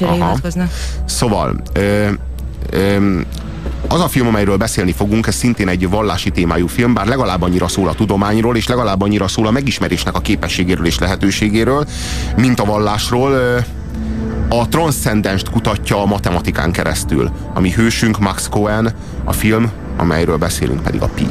Nietzsche-re hivatkoznak. Szóval, ö, ö, az a film, amelyről beszélni fogunk, ez szintén egy vallási témájú film, bár legalább annyira szól a tudományról, és legalább annyira szól a megismerésnek a képességéről és lehetőségéről, mint a vallásról. A transzcendenst kutatja a matematikán keresztül. Ami hősünk Max Cohen, a film, amelyről beszélünk pedig a Pi.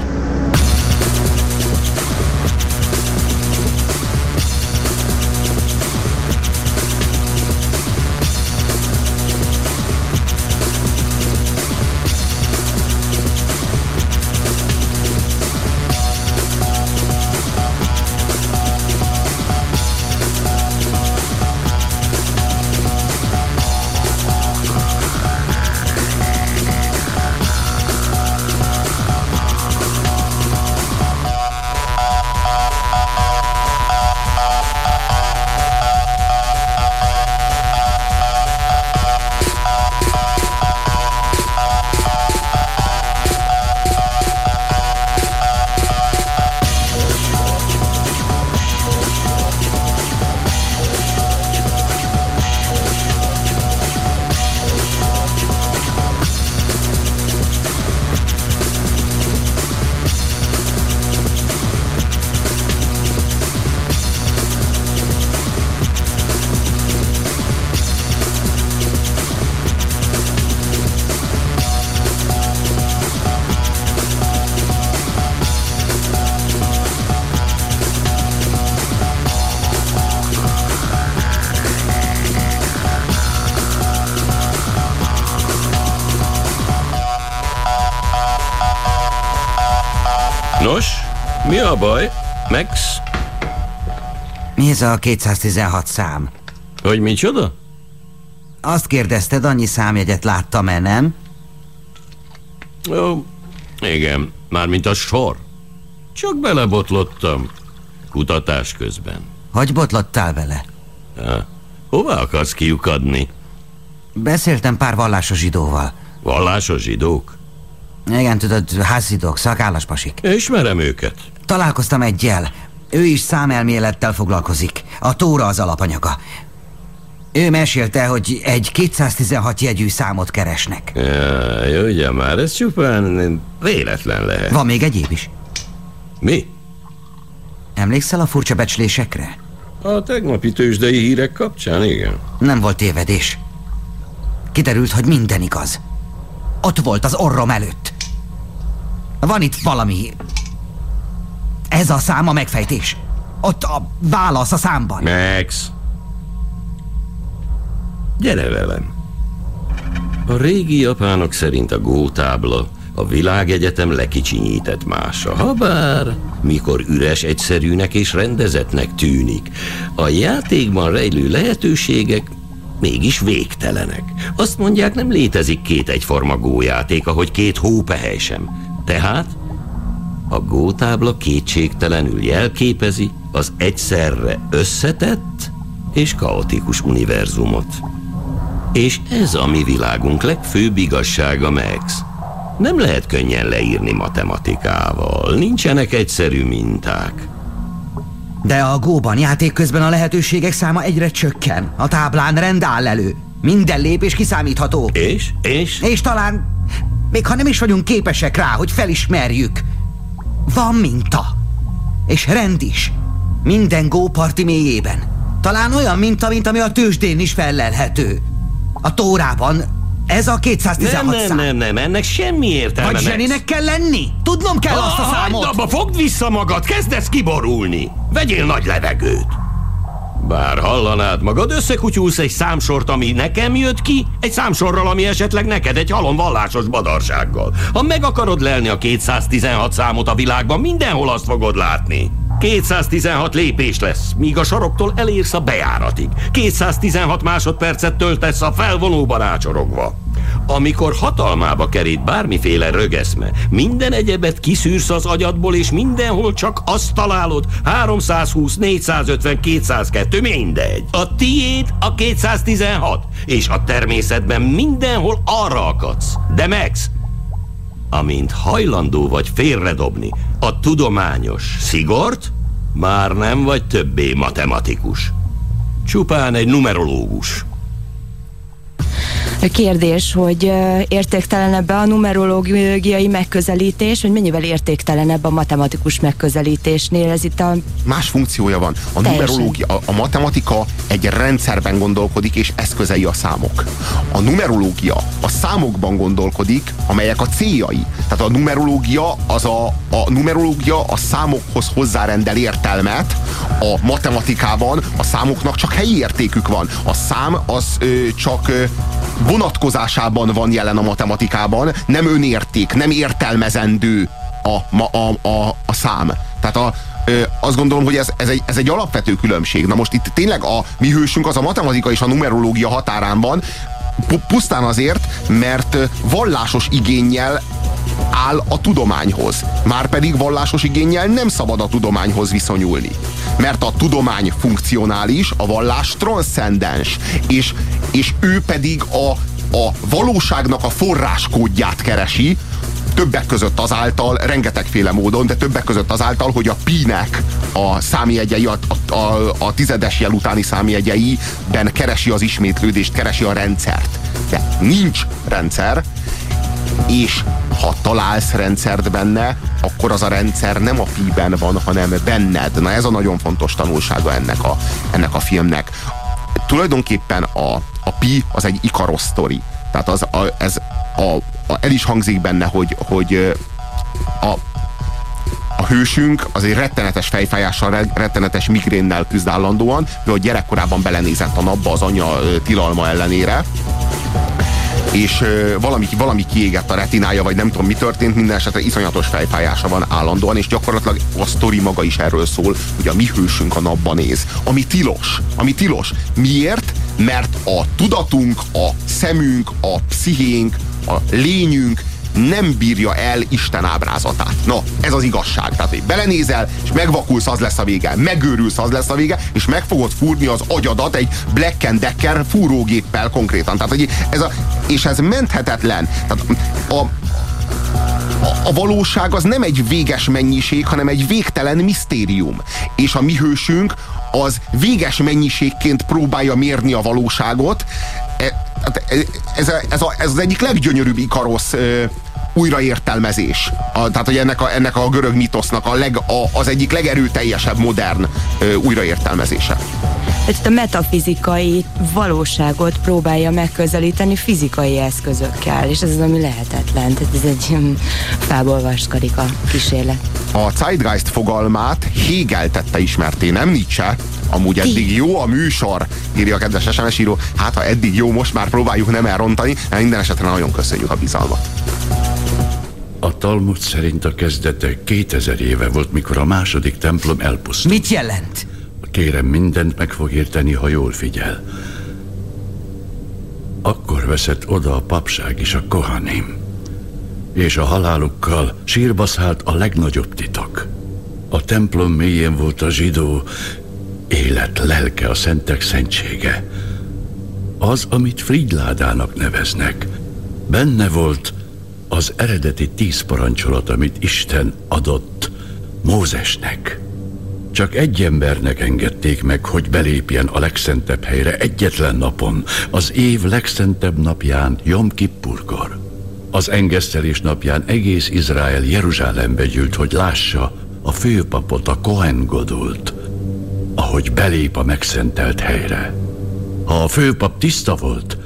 Mi ez a 216 szám? Hogy micsoda? Azt kérdezted, annyi számjegyet láttam-e, nem? Ó, igen, mármint a sor. Csak belebotlottam. Kutatás közben. Hogy botlottál vele? Ha, hova akarsz kiukadni? Beszéltem pár vallásos zsidóval. Vallásos zsidók? Igen, tudod, házidók, szakállaspasik. Ismerem őket. Találkoztam egyel. Ő is számelmélettel foglalkozik. A tóra az alapanyaga. Ő mesélte, hogy egy 216 jegyű számot keresnek. Ja, ugye már, ez csupán véletlen lehet. Van még egyéb is. Mi? Emlékszel a furcsa becslésekre? A tegnapi tőzsdei hírek kapcsán, igen. Nem volt tévedés. Kiderült, hogy minden igaz. Ott volt az orrom előtt. Van itt valami. Ez a szám a megfejtés. Ott a válasz a számban. Max! Gyere velem! A régi japánok szerint a gótábla a világegyetem lekicsinyített mása. Habár, mikor üres, egyszerűnek és rendezetnek tűnik, a játékban rejlő lehetőségek mégis végtelenek. Azt mondják, nem létezik két egyforma gójáték, ahogy két hópehely sem. Tehát a gótábla kétségtelenül jelképezi az egyszerre összetett és kaotikus univerzumot. És ez a mi világunk legfőbb igazsága, Max. Nem lehet könnyen leírni matematikával, nincsenek egyszerű minták. De a góban játék közben a lehetőségek száma egyre csökken. A táblán rend áll elő. Minden lépés kiszámítható. És? És? És talán, még ha nem is vagyunk képesek rá, hogy felismerjük, van minta. És rend is. Minden góparti mélyében. Talán olyan minta, mint ami a tőzsdén is fellelhető. A tórában ez a 216 Nem, nem, nem, nem, ennek semmi értelme, Vagy zseninek kell lenni? Tudnom kell azt a számot. hagyd abba, fogd vissza magad, kezdesz kiborulni. Vegyél nagy levegőt. Bár hallanád magad, összekutyulsz egy számsort, ami nekem jött ki, egy számsorral, ami esetleg neked egy halom vallásos badarsággal. Ha meg akarod lelni a 216 számot a világban, mindenhol azt fogod látni. 216 lépés lesz, míg a saroktól elérsz a bejáratig. 216 másodpercet töltesz a felvonóban ácsorogva. Amikor hatalmába kerít bármiféle rögeszme, minden egyebet kiszűrsz az agyadból, és mindenhol csak azt találod, 320, 450, 202, mindegy. A tiéd a 216, és a természetben mindenhol arra akadsz. De Max, amint hajlandó vagy félredobni a tudományos szigort, már nem vagy többé matematikus. Csupán egy numerológus. Kérdés, hogy értéktelenebb a numerológiai megközelítés, hogy mennyivel értéktelenebb a matematikus megközelítésnél? Ez itt a... Más funkciója van. A Teljesen. numerológia, a, a matematika egy rendszerben gondolkodik, és eszközei a számok. A numerológia a számokban gondolkodik, amelyek a céljai. Tehát a numerológia az a, a numerológia a számokhoz hozzárendel értelmet, a matematikában a számoknak csak helyi értékük van. A szám az ö, csak ö, vonatkozásában van jelen a matematikában, nem önérték, nem értelmezendő a, a, a, a szám. Tehát a, ö, azt gondolom, hogy ez, ez, egy, ez egy alapvető különbség. Na most itt tényleg a mi hősünk az a matematika és a numerológia határán van, pusztán azért, mert vallásos igényel áll a tudományhoz. Márpedig vallásos igényel nem szabad a tudományhoz viszonyulni. Mert a tudomány funkcionális, a vallás transzcendens, és, és ő pedig a, a valóságnak a forráskódját keresi, többek között azáltal, rengetegféle módon, de többek között azáltal, hogy a pi-nek a számjegyei, a, a, a, a tizedes jel utáni számjegyeiben keresi az ismétlődést, keresi a rendszert. De nincs rendszer, és ha találsz rendszert benne, akkor az a rendszer nem a pi-ben van, hanem benned. Na ez a nagyon fontos tanulsága ennek a, ennek a filmnek. Tulajdonképpen a, a pi az egy ikaros sztori. Tehát az, a, ez a, a, el is hangzik benne, hogy, hogy a, a hősünk az egy rettenetes fejfájással, rettenetes migrénnel küzd állandóan, hogy gyerekkorában belenézett a napba az anyja tilalma ellenére, és valami, valami kiégett a retinája, vagy nem tudom mi történt, minden esetre iszonyatos fejfájása van állandóan, és gyakorlatilag a sztori maga is erről szól, hogy a mi hősünk a napban néz. Ami tilos. Ami tilos. Miért? Mert a tudatunk, a szemünk, a pszichénk, a lényünk nem bírja el Isten ábrázatát. Na, ez az igazság. Tehát, hogy belenézel, és megvakulsz, az lesz a vége. Megőrülsz, az lesz a vége, és meg fogod fúrni az agyadat egy Black and Decker fúrógéppel konkrétan. Tehát, hogy ez a, és ez menthetetlen. Tehát a, a valóság az nem egy véges mennyiség, hanem egy végtelen misztérium. És a mi hősünk az véges mennyiségként próbálja mérni a valóságot. E, ez, ez, a, ez az egyik leggyönyörűbb Ikarosz újraértelmezés. A, tehát, hogy ennek a, ennek a görög mitosznak a leg, a, az egyik legerőteljesebb modern ö, újraértelmezése. Tehát a metafizikai valóságot próbálja megközelíteni fizikai eszközökkel, és ez az, ami lehetetlen. Tehát ez egy um, fából vaskarika kísérlet. A Zeitgeist fogalmát Hegel tette ismerté, nem Nietzsche. Amúgy eddig jó a műsor, írja a kedves SMS író. Hát, ha eddig jó, most már próbáljuk nem elrontani, minden esetre nagyon köszönjük a bizalmat. A Talmud szerint a kezdete 2000 éve volt, mikor a második templom elpusztult. Mit jelent? Kérem, mindent meg fog érteni, ha jól figyel. Akkor veszett oda a papság is a kohanim. És a halálukkal sírba szállt a legnagyobb titok. A templom mélyén volt a zsidó élet lelke, a szentek szentsége. Az, amit Fridládának neveznek. Benne volt az eredeti tíz parancsolat, amit Isten adott Mózesnek. Csak egy embernek engedték meg, hogy belépjen a legszentebb helyre egyetlen napon, az év legszentebb napján, Jom Kippurkor. Az engesztelés napján egész Izrael Jeruzsálembe gyűlt, hogy lássa a főpapot, a Kohen Godult, ahogy belép a megszentelt helyre. Ha a főpap tiszta volt,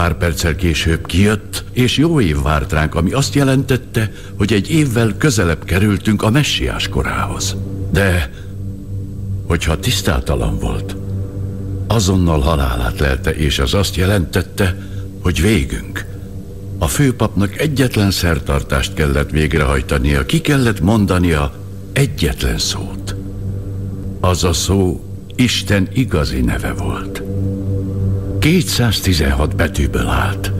Pár perccel később kijött, és jó év várt ránk, ami azt jelentette, hogy egy évvel közelebb kerültünk a messiás korához. De, hogyha tisztátalan volt, azonnal halálát lelte, és az azt jelentette, hogy végünk. A főpapnak egyetlen szertartást kellett végrehajtania, ki kellett mondania egyetlen szót. Az a szó Isten igazi neve volt. 216 betűből állt.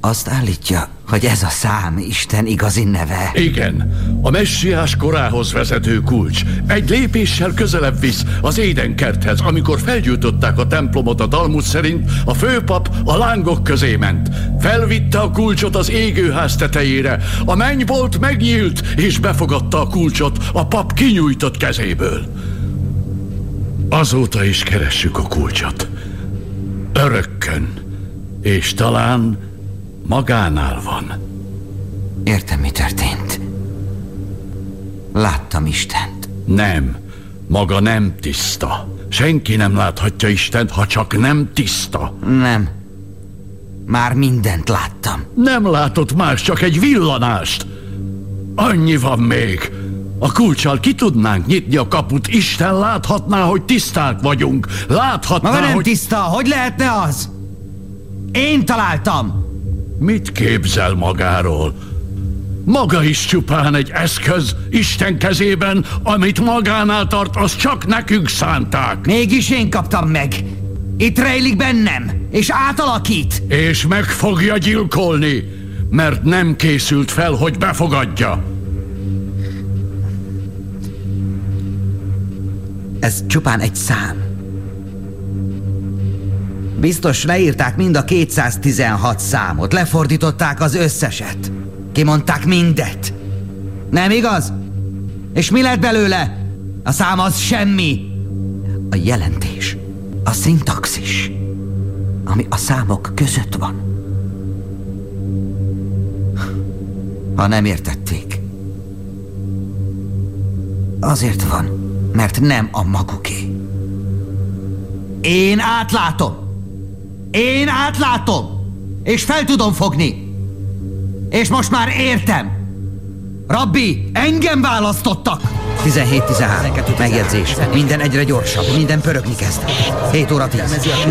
Azt állítja, hogy ez a szám Isten igazi neve. Igen, a messiás korához vezető kulcs. Egy lépéssel közelebb visz az édenkerthez, amikor felgyújtották a templomot a Talmud szerint, a főpap a lángok közé ment. Felvitte a kulcsot az égőház tetejére, a mennybolt megnyílt, és befogadta a kulcsot a pap kinyújtott kezéből. Azóta is keressük a kulcsot. Örökkön. És talán magánál van. Értem, mi történt. Láttam Istent. Nem. Maga nem tiszta. Senki nem láthatja Istent, ha csak nem tiszta. Nem. Már mindent láttam. Nem látott más, csak egy villanást. Annyi van még. A kulcsal ki tudnánk nyitni a kaput, Isten láthatná, hogy tiszták vagyunk. Láthatná, Maga nem hogy... tiszta, hogy lehetne az? Én találtam! Mit képzel magáról? Maga is csupán egy eszköz Isten kezében, amit magánál tart, az csak nekünk szánták. Mégis én kaptam meg. Itt rejlik bennem, és átalakít. És meg fogja gyilkolni, mert nem készült fel, hogy befogadja. Ez csupán egy szám. Biztos leírták mind a 216 számot, lefordították az összeset. Kimondták mindet. Nem igaz? És mi lett belőle? A szám az semmi. A jelentés, a szintaxis, ami a számok között van. Ha nem értették, azért van, mert nem a maguké. Én átlátom. Én átlátom. És fel tudom fogni. És most már értem. Rabbi, engem választottak. 17-13. Megjegyzés. Minden egyre gyorsabb, minden pörögni kezd. 7 óra 10.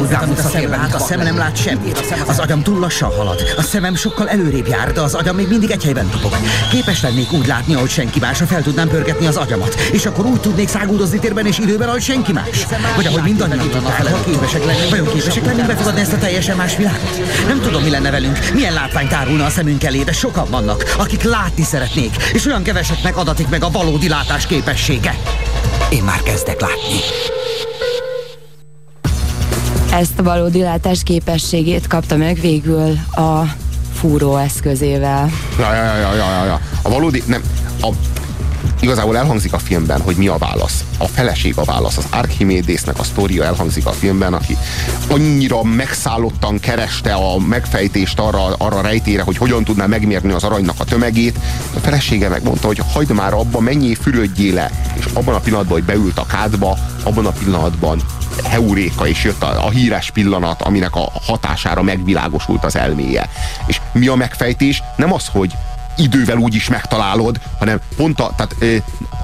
Úgy látom, a át, a szem nem lát semmit. Az agyam túl lassan halad. A szemem sokkal előrébb jár, de az agyam még mindig egy helyben topog. Képes lennék úgy látni, ahogy senki más, ha fel tudnám pörgetni az agyamat. És akkor úgy tudnék száguldozni térben és időben, ahogy senki más. Vagy ahogy mindannyian tudnák, ha képesek lennénk. Vajon képesek lennénk befogadni ezt a teljesen más világot? Nem tudom, mi lenne velünk, milyen látvány tárulna a szemünk elé, de sokan vannak, akik látni szeretnék, és olyan keveseknek adatik meg a valódi látás képessége. Én már kezdek látni. Ezt a valódi látás képességét kapta meg végül a fúró eszközével. Ja, ja, ja, ja, ja, ja. A valódi, nem, a, igazából elhangzik a filmben, hogy mi a válasz. A feleség a válasz. Az Archimédésznek a sztória elhangzik a filmben, aki annyira megszállottan kereste a megfejtést arra, arra rejtére, hogy hogyan tudná megmérni az aranynak a tömegét. A felesége megmondta, hogy hagyd már abba, mennyi fürödjé le. És abban a pillanatban, hogy beült a kádba, abban a pillanatban heuréka, és jött a, a híres pillanat, aminek a hatására megvilágosult az elméje. És mi a megfejtés? Nem az, hogy idővel úgy is megtalálod, hanem pont, a, tehát,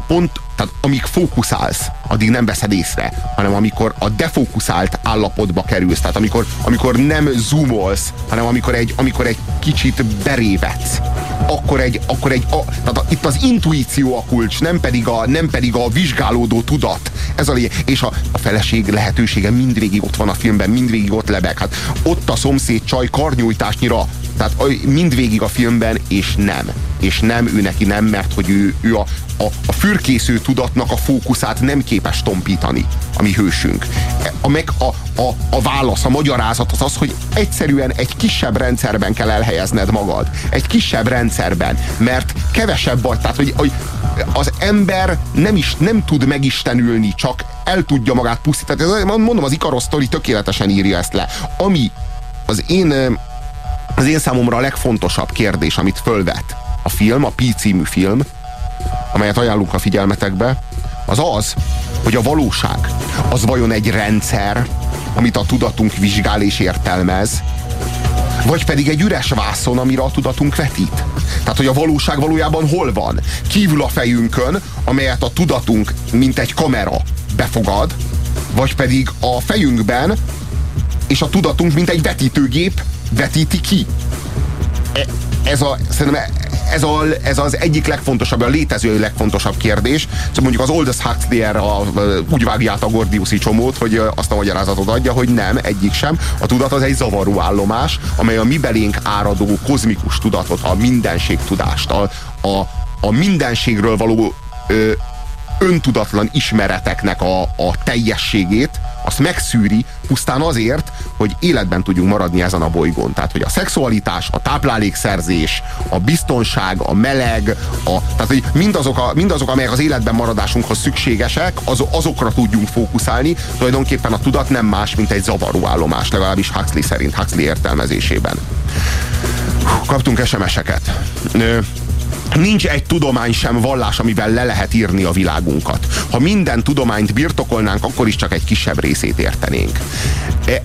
pont tehát amíg fókuszálsz, addig nem veszed észre, hanem amikor a defókuszált állapotba kerülsz, tehát amikor, amikor nem zoomolsz, hanem amikor egy, amikor egy kicsit berévetsz, akkor egy, akkor egy a, tehát a, itt az intuíció a kulcs, nem pedig a, nem pedig a vizsgálódó tudat. Ez a lényeg. És a, a feleség lehetősége mindvégig ott van a filmben, mindvégig ott lebeg. Hát ott a szomszéd csaj karnyújtásnyira tehát mindvégig a filmben, és nem. És nem, ő neki nem, mert hogy ő, ő a, a, a fürkésző tudatnak a fókuszát nem képes tompítani, a mi hősünk. A, meg a, a, a válasz, a magyarázat az az, hogy egyszerűen egy kisebb rendszerben kell elhelyezned magad. Egy kisebb rendszerben, mert kevesebb vagy, tehát hogy, hogy az ember nem is nem tud megistenülni, csak el tudja magát pusztítani. Mondom, az Ikaros tökéletesen írja ezt le. Ami az én az én számomra a legfontosabb kérdés, amit fölvet a film, a Pi című film, amelyet ajánlunk a figyelmetekbe, az az, hogy a valóság az vajon egy rendszer, amit a tudatunk vizsgál és értelmez, vagy pedig egy üres vászon, amire a tudatunk vetít. Tehát, hogy a valóság valójában hol van? Kívül a fejünkön, amelyet a tudatunk, mint egy kamera befogad, vagy pedig a fejünkben, és a tudatunk, mint egy vetítőgép vetíti ki. E, ez a, szerintem ez, a, ez az egyik legfontosabb, a létező legfontosabb kérdés. Szóval mondjuk az Aldous Huxley erre a, úgy vágja át a Gordiuszi csomót, hogy azt a magyarázatot adja, hogy nem, egyik sem. A tudat az egy zavaró állomás, amely a mi belénk áradó kozmikus tudatot, a mindenség tudást, a, a, a mindenségről való ö, öntudatlan ismereteknek a, a teljességét, azt megszűri pusztán azért, hogy életben tudjunk maradni ezen a bolygón. Tehát, hogy a szexualitás, a táplálékszerzés, a biztonság, a meleg, a, tehát, hogy mindazok, a, mindazok, amelyek az életben maradásunkhoz szükségesek, az, azokra tudjunk fókuszálni. Tulajdonképpen a tudat nem más, mint egy zavaró állomás, legalábbis Huxley szerint, Huxley értelmezésében. Kaptunk SMS-eket. Nincs egy tudomány sem vallás, amivel le lehet írni a világunkat. Ha minden tudományt birtokolnánk, akkor is csak egy kisebb részét értenénk. E,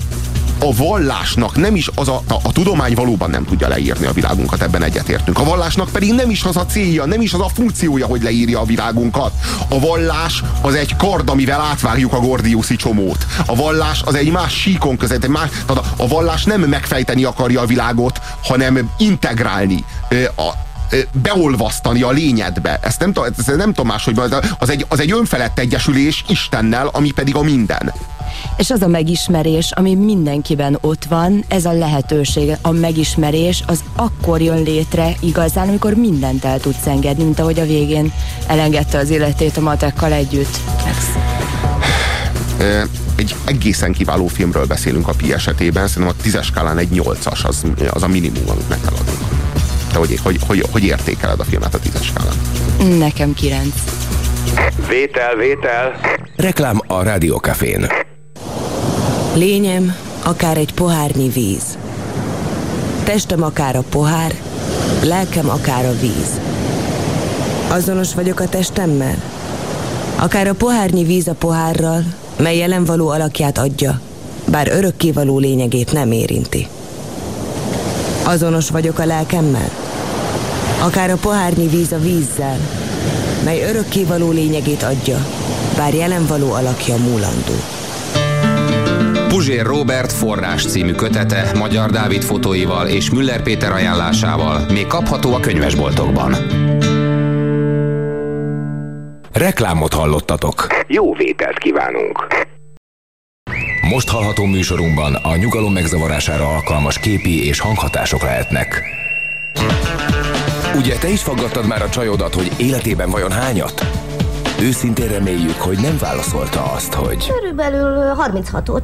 a vallásnak nem is az a, a, a tudomány valóban nem tudja leírni a világunkat, ebben egyetértünk. A vallásnak pedig nem is az a célja, nem is az a funkciója, hogy leírja a világunkat. A vallás az egy kard, amivel átvágjuk a Gordiuszi csomót. A vallás az egy más síkon között. Egy más, tehát a, a vallás nem megfejteni akarja a világot, hanem integrálni. A, beolvasztani a lényedbe. Ezt nem, ezt nem tudom máshogy, az egy, az egy önfelett egyesülés Istennel, ami pedig a minden. És az a megismerés, ami mindenkiben ott van, ez a lehetőség, a megismerés, az akkor jön létre igazán, amikor mindent el tudsz engedni, mint ahogy a végén elengedte az életét a matekkal együtt. Egy egészen kiváló filmről beszélünk a Pi esetében, szerintem a tízes skálán egy nyolcas, az, az a minimum, amit meg kell adni. Te hogy, hogy, hogy, hogy értékeled a filmet a tízes skálán? Nekem kilenc. Vétel, vétel. Reklám a Rádiókafén. Lényem akár egy pohárnyi víz. Testem akár a pohár, lelkem akár a víz. Azonos vagyok a testemmel? Akár a pohárnyi víz a pohárral, mely jelen való alakját adja, bár örökkévaló lényegét nem érinti. Azonos vagyok a lelkemmel? Akár a pohárnyi víz a vízzel, mely örökkévaló lényegét adja, bár jelen való alakja múlandó. Puzsér Robert forrás című kötete Magyar Dávid fotóival és Müller Péter ajánlásával még kapható a könyvesboltokban. Reklámot hallottatok. Jó vételt kívánunk! Most hallható műsorunkban a nyugalom megzavarására alkalmas képi és hanghatások lehetnek. Ugye te is faggattad már a csajodat, hogy életében vajon hányat? Őszintén reméljük, hogy nem válaszolta azt, hogy... Körülbelül 36-ot.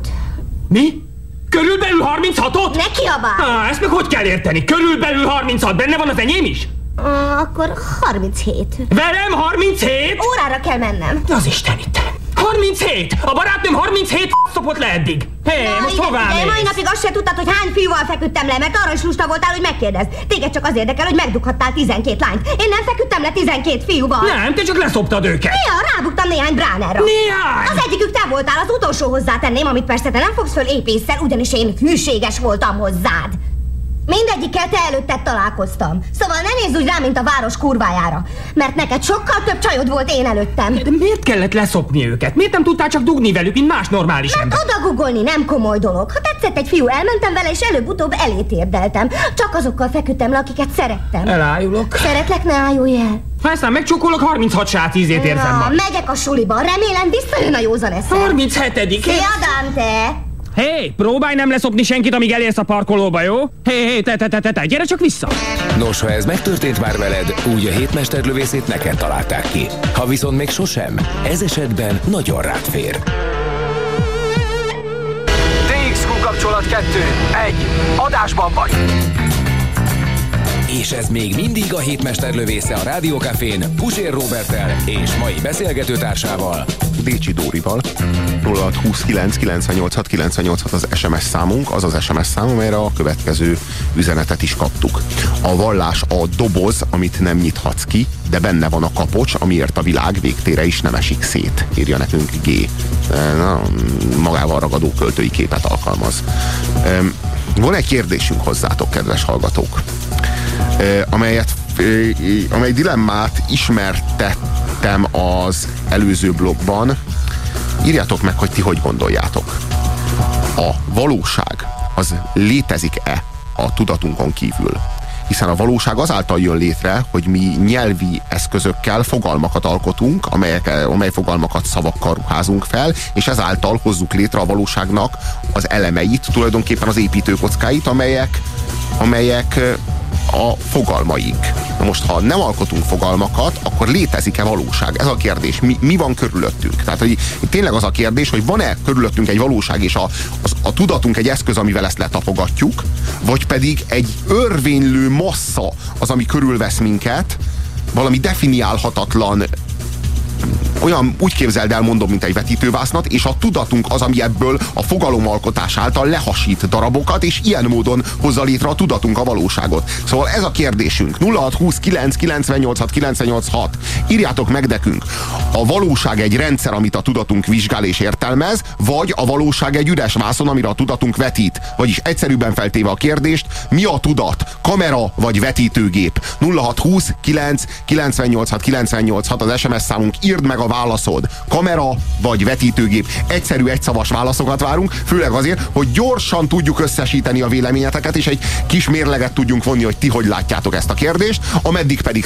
Mi? Körülbelül 36-ot? Ne kiabál! Á, ezt meg hogy kell érteni? Körülbelül 36, benne van az enyém is? Uh, akkor 37. Velem 37? Órára kell mennem. Az Isten itt. 37! A barátnőm 37 szopott le eddig. Hé, hey, most hová mész? Mai napig azt se tudtad, hogy hány fiúval feküdtem le, mert arra is lusta voltál, hogy megkérdezd. Téged csak az érdekel, hogy megdughattál 12 lányt. Én nem feküdtem le 12 fiúval. Nem, te csak leszoptad őket. Néha rábuktam néhány bránára. Néhány? Az egyikük te voltál, az utolsó hozzátenném, amit persze te nem fogsz föl épésszel, ugyanis én hűséges voltam hozzád. Mindegyikkel te előtted találkoztam. Szóval ne nézz úgy rá, mint a város kurvájára. Mert neked sokkal több csajod volt én előttem. De miért kellett leszopni őket? Miért nem tudtál csak dugni velük, mint más normális Mert ember? odagugolni nem komoly dolog. Ha tetszett egy fiú, elmentem vele, és előbb-utóbb elét érdeltem. Csak azokkal feküdtem le, akiket szerettem. Elájulok. Szeretlek, ne ájulj el. Ha aztán megcsókolok, 36 sát ízét érzem Na, majd. megyek a suliba. Remélem visszajön a józan eszem. 37 Szia, Dante! Hé, hey, próbálj nem leszopni senkit, amíg elérsz a parkolóba, jó? Hé, hey, hé, hey, te, te, te, te, te, gyere csak vissza! Nos, ha ez megtörtént már veled, úgy a hétmesterlövészét neked találták ki. Ha viszont még sosem, ez esetben nagyon rád fér. TXQ kapcsolat 2. 1. Adásban vagy. És ez még mindig a hétmester lövésze a Rádiókafén Pusér Robertel és mai beszélgetőtársával. Décsi Dórival 0629 986 986 az SMS számunk, az az SMS szám, amelyre a következő üzenetet is kaptuk. A vallás a doboz, amit nem nyithatsz ki, de benne van a kapocs, amiért a világ végtére is nem esik szét, írja nekünk G. Na, magával ragadó költői képet alkalmaz. Van egy kérdésünk hozzátok, kedves hallgatók, amelyet, amely dilemmát ismertettem az előző blogban. Írjátok meg, hogy ti hogy gondoljátok. A valóság az létezik-e a tudatunkon kívül? hiszen a valóság azáltal jön létre, hogy mi nyelvi eszközökkel fogalmakat alkotunk, amelyek, amely fogalmakat szavakkal ruházunk fel, és ezáltal hozzuk létre a valóságnak az elemeit, tulajdonképpen az építőkockáit, amelyek, amelyek a fogalmaink. Na most, ha nem alkotunk fogalmakat, akkor létezik-e valóság? Ez a kérdés. Mi, mi van körülöttünk? Tehát, hogy tényleg az a kérdés, hogy van-e körülöttünk egy valóság, és a, az, a tudatunk egy eszköz, amivel ezt letapogatjuk, vagy pedig egy örvénylő massza az, ami körülvesz minket, valami definiálhatatlan olyan úgy képzeld el, mondom, mint egy vetítővásznat, és a tudatunk az, ami ebből a fogalomalkotás által lehasít darabokat, és ilyen módon hozza létre a tudatunk a valóságot. Szóval ez a kérdésünk. 0629 986 986. Írjátok meg nekünk. A valóság egy rendszer, amit a tudatunk vizsgál és értelmez, vagy a valóság egy üres vászon, amire a tudatunk vetít. Vagyis egyszerűbben feltéve a kérdést, mi a tudat? Kamera vagy vetítőgép? 0620 9 986 986 az SMS számunk. Írd meg a válaszod. Kamera vagy vetítőgép. Egyszerű, egyszavas válaszokat várunk, főleg azért, hogy gyorsan tudjuk összesíteni a véleményeteket, és egy kis mérleget tudjunk vonni, hogy ti hogy látjátok ezt a kérdést, ameddig pedig